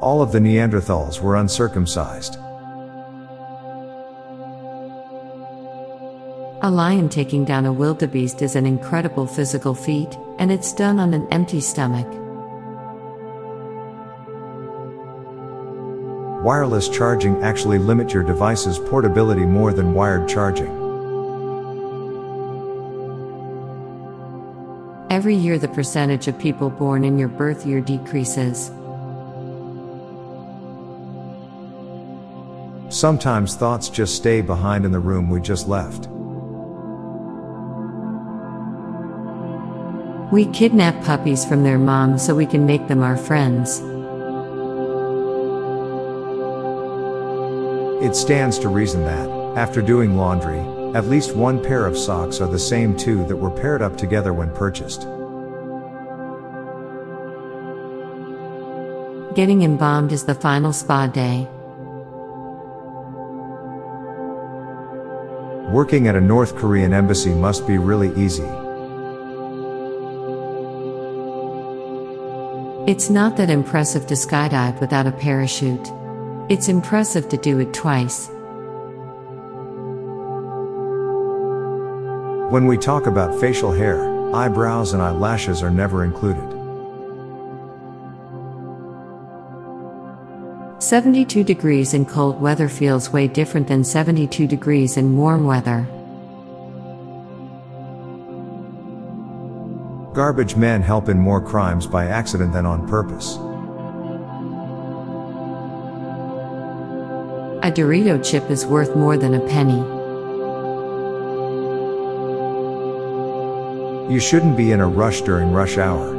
All of the Neanderthals were uncircumcised. A lion taking down a wildebeest is an incredible physical feat, and it's done on an empty stomach. Wireless charging actually limit your device's portability more than wired charging. Every year, the percentage of people born in your birth year decreases. Sometimes thoughts just stay behind in the room we just left. We kidnap puppies from their moms so we can make them our friends. It stands to reason that, after doing laundry, at least one pair of socks are the same two that were paired up together when purchased. Getting embalmed is the final spa day. Working at a North Korean embassy must be really easy. It's not that impressive to skydive without a parachute. It's impressive to do it twice. When we talk about facial hair, eyebrows and eyelashes are never included. 72 degrees in cold weather feels way different than 72 degrees in warm weather. Garbage men help in more crimes by accident than on purpose. A Dorito chip is worth more than a penny. You shouldn't be in a rush during rush hour.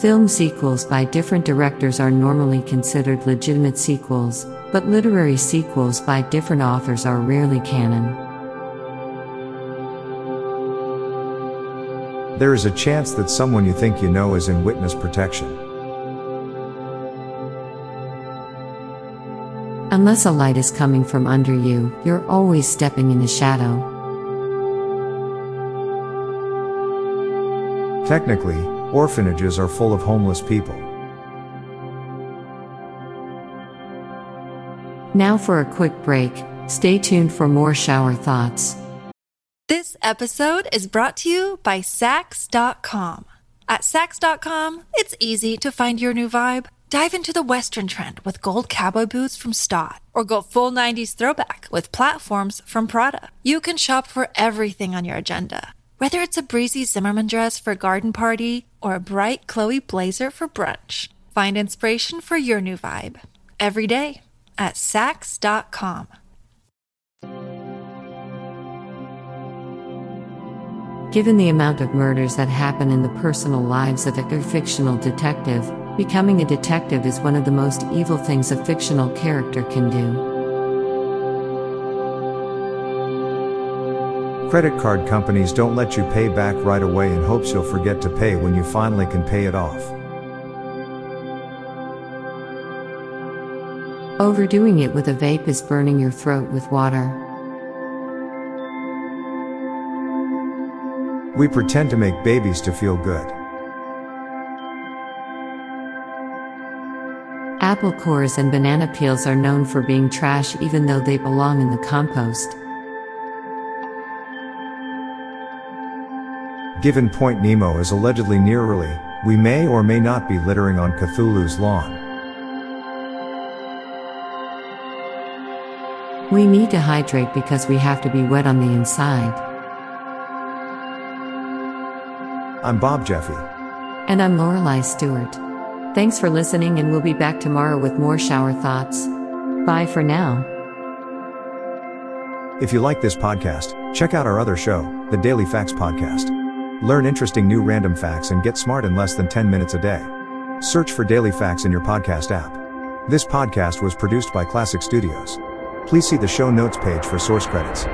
Film sequels by different directors are normally considered legitimate sequels, but literary sequels by different authors are rarely canon. There is a chance that someone you think you know is in witness protection. Unless a light is coming from under you, you're always stepping in a shadow. Technically, orphanages are full of homeless people. Now for a quick break, stay tuned for more shower thoughts. This episode is brought to you by Saks.com. At Saks.com, it's easy to find your new vibe. Dive into the Western trend with gold cowboy boots from Staud, or go full 90s throwback with platforms from Prada. You can shop for everything on your agenda, whether it's a breezy Zimmermann dress for a garden party or a bright Chloe blazer for brunch. Find inspiration for your new vibe every day at Saks.com. Given the amount of murders that happen in the personal lives of a fictional detective, becoming a detective is one of the most evil things a fictional character can do. Credit card companies don't let you pay back right away in hopes you'll forget to pay when you finally can pay it off. Overdoing it with a vape is burning your throat with water. We pretend to make babies to feel good. Apple cores and banana peels are known for being trash even though they belong in the compost. Given Point Nemo is allegedly near R'lyeh, we may or may not be littering on Cthulhu's lawn. We need to hydrate because we have to be wet on the inside. I'm Bob Jeffy. And I'm Lorelei Stewart. Thanks for listening, and we'll be back tomorrow with more shower thoughts. Bye for now. If you like this podcast, check out our other show, the Daily Facts Podcast. Learn interesting new random facts and get smart in less than 10 minutes a day. Search for Daily Facts in your podcast app. This podcast was produced by Klassic Studios. Please see the show notes page for source credits.